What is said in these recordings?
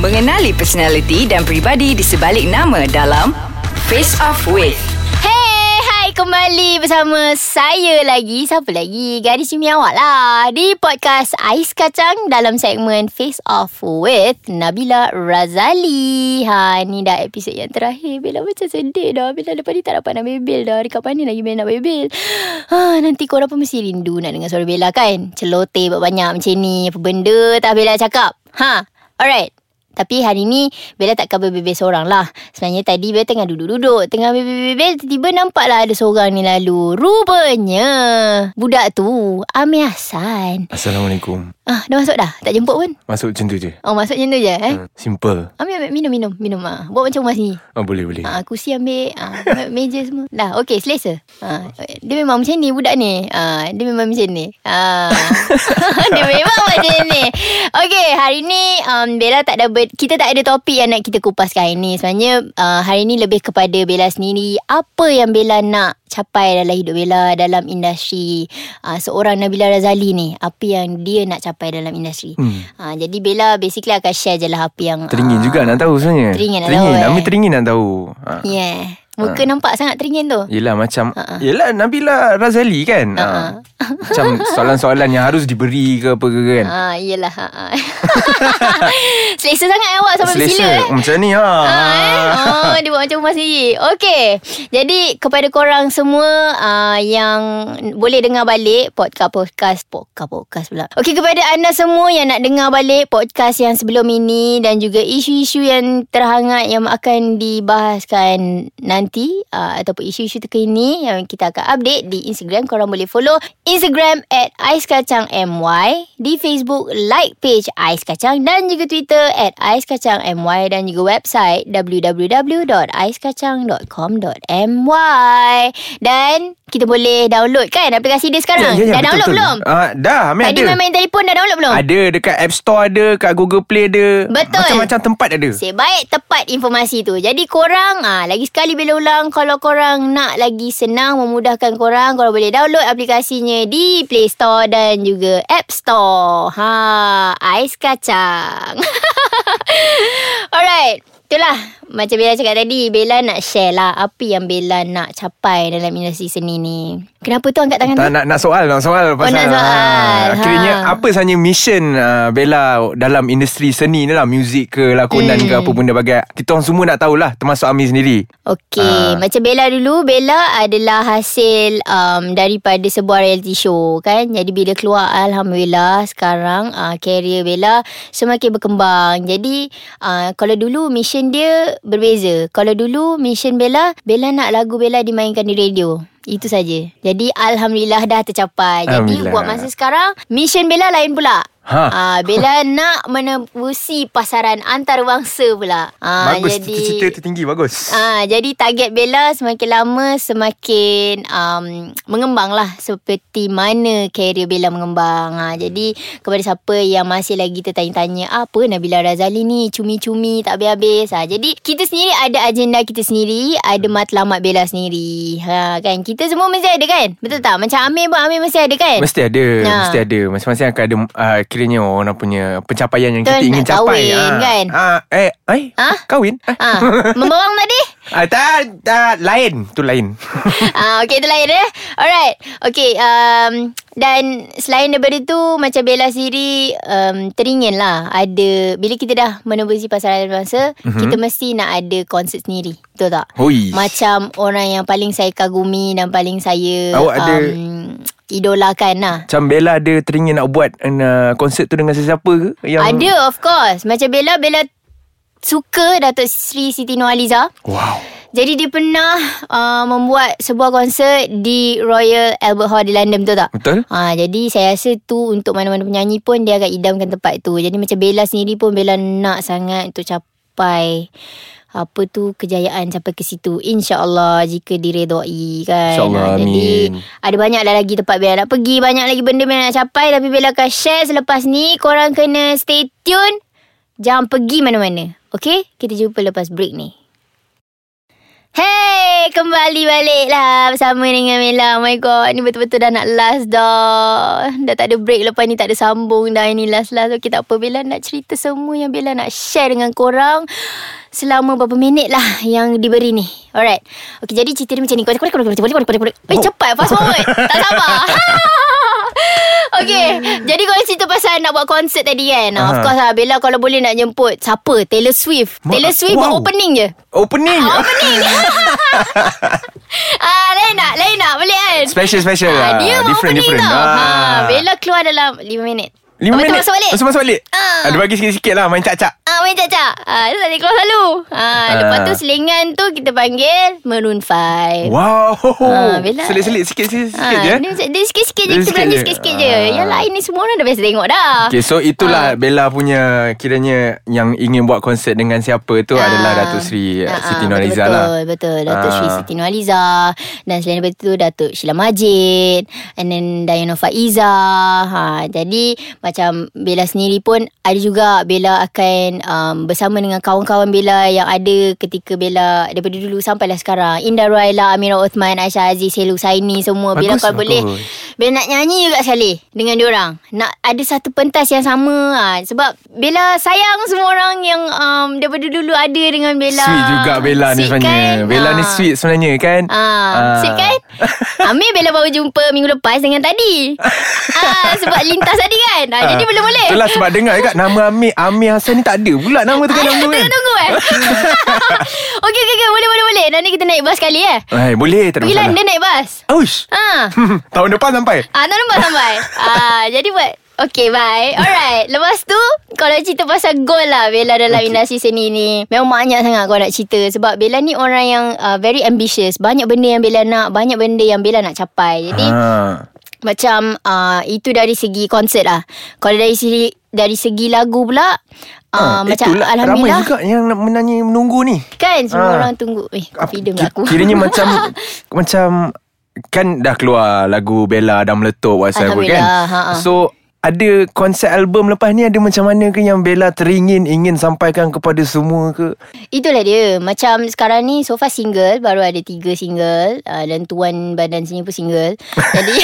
Mengenali personaliti dan pribadi di sebalik nama dalam Face Off With. Kembali bersama saya lagi. Siapa lagi? Gadis Cumi Awak lah. Di podcast Ais Kacang dalam segmen Face Off with Nabila Razali. Ha, ni dah episod yang terakhir. Bella macam sedih dah. Bella lepas ni tak dapat nak bebel dah. Dekat mana lagi Bella nak bebel? Ha, nanti korang pun mesti rindu nak dengar suara Bella kan? Celoteh banyak macam ni. Apa benda tak Bella cakap? Ha, alright. Tapi hari ni Bella takkan berbebel seorang lah Sebenarnya tadi Bella tengah duduk-duduk Tengah bebel-bebel Tiba-tiba nampaklah ada seorang ni lalu Rupanya Budak tu Amir Hassan Assalamualaikum Ah, dah masuk dah? Tak jemput pun? Masuk macam tu je Oh masuk macam tu je eh? hmm. Simple Ambil, ambil minum minum minum ah. Buat macam rumah sini. oh, Boleh boleh Ah, kursi ambil, ah, meja semua. Dah, okey, selesa. Ah, dia memang macam ni budak ni. Ah, dia memang macam ni. Ah. dia memang macam ni. Okey, hari ni um, Bella tak ada ber- kita tak ada topik yang nak kita kupaskan hari ni. Sebenarnya uh, hari ni lebih kepada Bella sendiri. Apa yang Bella nak capai dalam hidup Bella dalam industri uh, seorang Nabila Razali ni. Apa yang dia nak capai dalam industri. Hmm. Uh, jadi Bella basically akan share je lah apa yang Teringin ah, juga nak tahu sebenarnya Teringin nak teringin. tahu, eh. Ambil teringin nak tahu ha. Yeah. Muka nampak sangat teringin tu. Yelah macam Ha-ha. Yelah Nabila Razali kan Ha-ha. ha. Macam soalan-soalan yang harus diberi ke apa ke kan Ah, iyalah. Ha, ha. Selesa sangat awak sampai bersila eh. Macam ni ha. Ah, eh? Oh, dia buat macam rumah sendiri. Okey. Jadi kepada korang semua uh, yang boleh dengar balik podcast podcast podcast podcast pula. Okey kepada anda semua yang nak dengar balik podcast yang sebelum ini dan juga isu-isu yang terhangat yang akan dibahaskan nanti uh, ataupun isu-isu terkini yang kita akan update di Instagram. Korang boleh follow Instagram at Ais Kacang MY di Facebook like page Ais Kacang dan juga Twitter at Ais Kacang MY dan juga website www.aiskacang.com.my dan kita boleh download kan aplikasi dia sekarang dah betul, download betul. belum? Ah, dah Tadi ada main-main telefon dah download belum? Ada dekat App Store ada Kat Google Play ada Betul. Macam-macam tempat ada Asyik baik tepat informasi tu. Jadi korang ah lagi sekali bila ulang kalau korang nak lagi senang memudahkan korang korang boleh download aplikasinya di Play Store dan juga App Store. Ha, ais kacang. Alright. Itulah macam Bella cakap tadi Bella nak share lah Apa yang Bella nak capai Dalam industri seni ni Kenapa tu angkat tangan Tak tu? nak nak soal nak soal pasal nak soal. ah, Akhirnya Ha. apa sebenarnya mission uh, Bella dalam industri seni ni lah Muzik ke lakonan Hmm. ke apa benda bagai Kita orang semua nak tahulah termasuk Amir sendiri Okey, Ah. macam Bella dulu, Bella adalah hasil um, daripada sebuah reality show kan. Jadi bila keluar alhamdulillah sekarang uh, career Bella semakin berkembang. Jadi uh, kalau dulu mission dia berbeza. Kalau dulu mission Bella, Bella nak lagu Bella dimainkan di radio. Itu saja. Jadi alhamdulillah dah tercapai. Jadi buat masa sekarang mission Bella lain pula. Ha. Ah, Bella nak menembusi pasaran antarabangsa pula. Ah, Bagus jadi cita-cita tertinggi bagus Ah, jadi target Bella semakin lama semakin um, mengembang lah seperti mana career Bella mengembang. Ah, jadi kepada siapa yang masih lagi tertanya-tanya apa Nabila Razali ni cumi-cumi tak habis-habis. Ah, jadi kita sendiri ada agenda kita sendiri, ada matlamat Bella sendiri. Ha, kan kita semua mesti ada kan? Betul tak? Macam Amir pun Amir mesti ada kan? Mesti ada Ha. Mesti ada Masing-masing akan ada uh, Kiranya orang punya Pencapaian yang Betul, kita ingin nak capai kahwin, kan? ah, Eh Eh Ha? Kahwin ah. Ah, membawang tadi? Ah, tak, tak Lain Tu lain ah, okay, itu lain eh. Alright. Okay, um, dan selain daripada tu, macam Bella sendiri um, teringin lah ada, bila kita dah menembusi pasaran Mhm. mm-hmm. kita mesti nak ada konsert sendiri. Betul tak? Hui Macam orang yang paling saya kagumi dan paling saya Awak ada- um, idolakan lah. Macam Bella ada teringin nak buat uh, Konsert tu dengan sesiapa ke yang... Ada of course. Macam Bella, Bella suka Datuk Sri Siti Nurhaliza. Wow. Jadi dia pernah uh, membuat sebuah konsert di Royal Albert Hall di London betul tak? Betul. Ha, jadi saya rasa tu untuk mana-mana penyanyi pun dia akan idamkan tempat tu. Jadi macam Bella sendiri pun Bella nak sangat untuk capai apa tu kejayaan sampai ke situ. Insyaallah jika diredai kan? InsyaAllah, jadi amin. ada banyak dah lagi tempat Bella nak pergi. Banyak lagi benda Bella nak capai. Tapi Bella akan share selepas ni. Korang kena stay tune. Jangan pergi mana-mana okey kita jumpa lepas break ni Hey Okay, kembali balik lah bersama dengan Mela. Oh my god, ni betul-betul dah nak last dah. Dah tak ada break lepas ni, tak ada sambung dah. Ini last-last. Okay, tak apa. Bella nak cerita semua yang Bella nak share dengan korang. Selama berapa minit lah yang diberi ni. Alright. Okay, jadi cerita dia macam ni. Eh, cepat. Fast forward. tak sabar. Okay Jadi kalau cerita pasal Nak buat konsert tadi kan? Uh Of course lah Bella kalau boleh nak jemput Siapa? Taylor Swift. Ma- Taylor Swift wow. opening je. Opening? Opening. Ah, Lain nak Lain nak Boleh kan? Special special. Ah, lah Dia mau Different opening different. tau. Ha, Ah. Bella keluar dalam 5 minit. Lima Lepas minit? masuk balik? Masuk masuk balik. Ah. Ada bagi sikit-sikit lah Main cak-cak. Ah, main cak-cak. Ah, Dia tak keluar selalu. Ah, Lepas tu selingan tu Kita panggil Maroon 5 Wow Ah, Bella. Selit-selit sikit-sikit Ah, je dia, dia sikit-sikit je Kita belanja je. sikit-sikit je Ah. Yang lain ni semua orang dah biasa tengok dah Okay so itulah Bella punya Kiranya Yang ingin buat konsert Dengan siapa tu Ah. Adalah Datuk Sri Ah, Siti ah, Nurhaliza betul, lah Betul, betul. Datuk Ah. Sri Siti Nurhaliza dan selain daripada tu Datuk Sheila Majid and then Dayana Faiza. Ha, jadi macam Bella sendiri pun ada juga Bella akan um, bersama dengan kawan-kawan Bella yang ada ketika Bella daripada dulu sampailah sekarang. Indah Ruaila, Amira Uthman, Aisyah Aziz, Helu Saini semua. Bella Bagus, boleh bagus. Bella nak nyanyi juga sekali dengan diorang. Nak ada satu pentas yang sama. Ha, sebab Bella sayang semua orang yang um, daripada dulu ada dengan Bella. Sweet juga Bella ni Sweet sebenarnya kan? Bella ni Ah. sweet sebenarnya kan Ah, Sweet kan Amir Bella baru jumpa Minggu lepas dengan tadi ah, Sebab lintas tadi kan ah, Jadi boleh-boleh Itulah sebab dengar kan Nama Amir Amir Hassan ni tak ada pula Nama tengah tunggu kan tengah tunggu eh Okey okey okey. Boleh boleh boleh. Nanti kita naik bas kali eh? Eh, boleh. Tak ada Pergi masalah. London naik bas? Uish. Ah, Tahun depan sampai. Ah tak nampak sampai. Ah, Jadi buat Okay bye. Alright. Lepas tu Kalau cerita pasal goal lah Bella dalam okay. industri seni ni. Memang banyak sangat kau nak cerita. Sebab Bella ni orang yang uh, Very ambitious. Banyak benda yang Bella nak Banyak benda yang Bella nak capai. Jadi ha. Macam uh, Itu dari segi konsert lah. Kalau dari segi Dari segi lagu pula uh, Ah, Macam itulah, Alhamdulillah. Ramai juga yang nak menanya menunggu ni. Kan semua Ah. orang tunggu. Eh Ki- tak aku Kiranya macam Macam Kan dah keluar Lagu Bella Dah meletup Whatsoever kan. Alhamdulillah, ha, ha. So ada konsep album lepas ni Ada macam mana ke Yang Bella teringin Ingin sampaikan kepada semua ke? Itulah dia. Macam sekarang ni So far single Baru ada tiga single. Uh, Dan Tuan Badan sini pun single. Jadi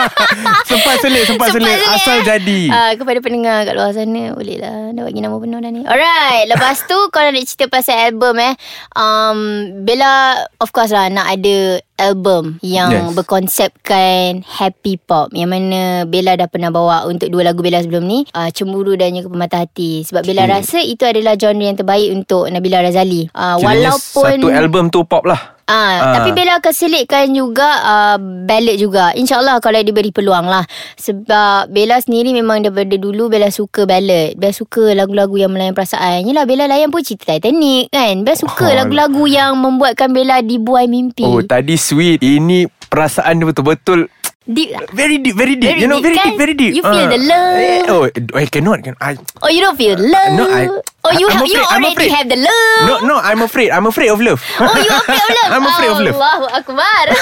Sempat selit Sempat, selit, Asal eh. jadi. Uh, Kepada pendengar kat luar sana Boleh lah. Dah bagi nama penuh dah ni. Alright Lepas tu Kalau nak cerita pasal album eh. Um, Bella Of course lah Nak ada album Yang Yes. berkonsepkan Happy pop Yang mana Bella dah pernah bawa Untuk dua lagu Bella sebelum ni uh, Cemburu dan juga Pemata Hati Sebab Bella Okay. rasa Itu adalah genre yang terbaik Untuk Nabila Razali uh, Walaupun Satu album tu pop lah Ah, Ah. tapi Bella akan selitkan juga uh, ballad juga. InsyaAllah kalau diberi peluang lah. Sebab Bella sendiri memang daripada dulu Bella suka ballad. Bella suka lagu-lagu yang melayan perasaan. Yelah Bella layan pun cerita Titanic kan. Bella suka Oh. lagu-lagu yang membuatkan Bella dibuai mimpi. Oh tadi sweet Ini perasaan dia betul-betul Deep lah. Very deep Very deep Very You know deep, very kan? deep Very deep You feel Ah. the love. eh, Oh I cannot can, I, Oh you don't feel love. No, I- oh you I'm ha- you afraid- I'm already have the love. No no I'm afraid I'm afraid of love. Oh you afraid of love? I'm afraid of love. Allahu Akbar.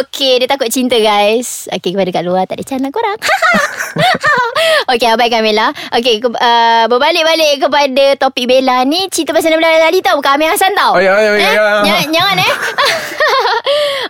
Okay Dia takut cinta guys. Okay kepada kat luar Tak ada chance lah korang. Okay Abang Kamila Okay ke, uh, Berbalik-balik kepada Topik Bella ni Cerita pasal Nabila Razali tau. Bukan Amir Hassan tau. Oh, ya, ya, ya, eh? ya. Jangan, jangan eh.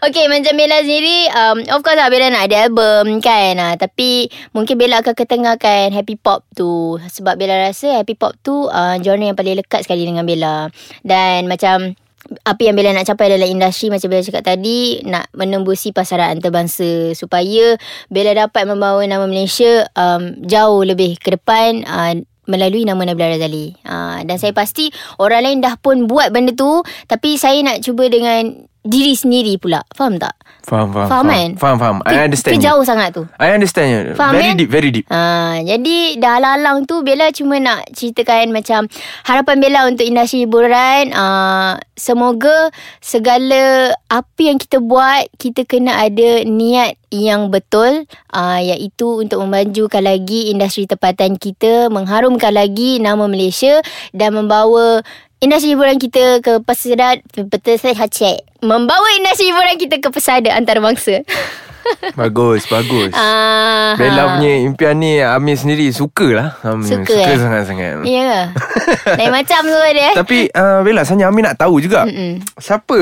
Okay macam Bella sendiri um, Of course lah Bella nak ada album kan? Uh, Tapi Mungkin Bella akan ketengahkan Happy Pop tu. Sebab Bella rasa Happy Pop tu uh, Genre yang paling lekat sekali dengan Bella. Dan macam apa yang Bella nak capai dalam industri Macam Bella cakap tadi Nak menembusi pasaran antarabangsa Supaya Bella dapat membawa nama Malaysia um, Jauh lebih ke depan uh, Melalui nama Nabila Razali. Uh, Dan saya pasti Orang lain dah pun buat benda tu Tapi saya nak cuba dengan Diri sendiri pula Faham tak? Faham faham Faham kan? Faham faham I understand Itu you. jauh sangat tu I understand you. Faham, Very kan? deep Very deep Ha, jadi dah halang tu Bella cuma nak ceritakan macam harapan Bella untuk industri hiburan uh, semoga segala apa yang kita buat kita kena ada niat yang betul uh, iaitu untuk memajukan lagi industri tempatan kita mengharumkan lagi nama Malaysia dan membawa industri hiburan kita ke pesada pesada membawa industri hiburan kita ke pesada antarabangsa Bagus, bagus. Ah, Bella ha. punya impian ni Amir sendiri suka lah. Amir Suka, suka eh? sangat-sangat. Ya ke? Lain macam tu dia. Tapi uh, Bella sebenarnya Amir nak tahu juga Mm-mm. Siapa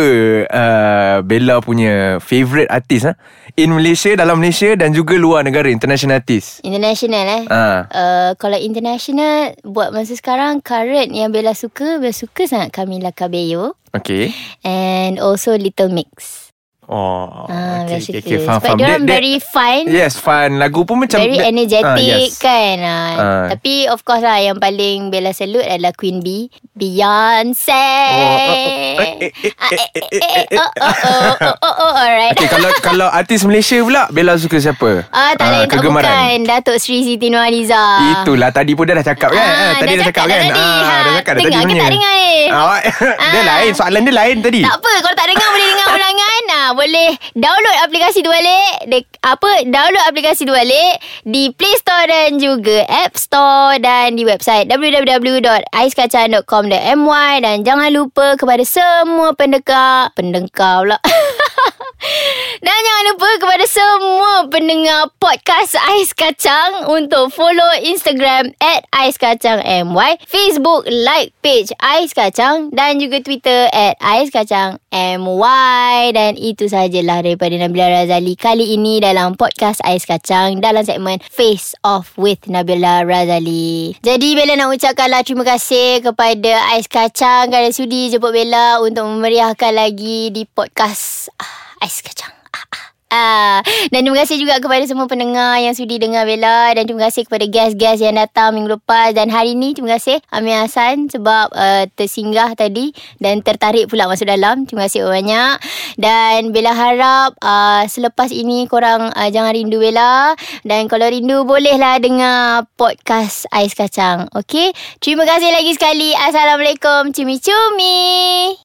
uh, Bella punya Favourite artist ha? In Malaysia Dalam Malaysia Dan juga luar negara International artist International eh. Ah. Uh, kalau international buat masa sekarang current yang Bella suka, Bella suka sangat Camila Cabello Okay and also Little Mix. Oh Ah, okay, okay, okay, faham, Sebab faham. dia dia- very fun. Yes fun Lagu pun macam Very dia- energetic Ah, yes. kan ah. Ah. Tapi of course lah Yang paling Bella salute adalah Queen Bee Beyonce Oh, oh, oh, eh, eh, eh, Ah, eh, eh, eh, eh, eh, Oh oh oh oh oh oh Alright Okay kalau kalau artis Malaysia pula Bella suka siapa Ah, tak lain tak kegemaran. bukan Datuk Sri Siti Nurhaliza Itulah tadi pun dah dah cakap kan Ah, Tadi dah dah cakap cakap kan dah tadi. Ha, Dah cakap dah tadi dengar ke tak dengar ni? Ah, Dia Ah. lain Soalan dia lain tadi Tak apa Kalau tak dengar Boleh dengar ulangan ah, Boleh. Download aplikasi tu balik de, Apa Download aplikasi tu balik Di Play Store dan juga App Store Dan di website www.aiskacang.com.my Dan jangan lupa Kepada semua pendekar Pendekar pula Dan jangan lupa kepada semua pendengar podcast Ais Kacang untuk follow Instagram at Ais Kacang MY, Facebook like page Ais Kacang dan juga Twitter at Ais Kacang MY. Dan itu sahajalah daripada Nabila Razali kali ini dalam podcast Ais Kacang dalam segmen Face Off with Nabila Razali. Jadi Bella nak ucapkanlah terima kasih kepada Ais Kacang kerana sudi jemput Bella untuk memeriahkan lagi di podcast ah, Ais Kacang. Ah, ah. Ah, dan terima kasih juga kepada semua pendengar yang sudi dengar Bella dan terima kasih kepada guest-guest yang datang minggu lepas dan hari ni terima kasih Amir Hassan sebab uh, tersinggah tadi dan tertarik pula masuk dalam. Terima kasih banyak dan Bella harap uh, selepas ini korang uh, jangan rindu Bella dan kalau rindu bolehlah dengar podcast Ais Kacang. Okey? Terima kasih lagi sekali. Assalamualaikum. Cumi-cumi.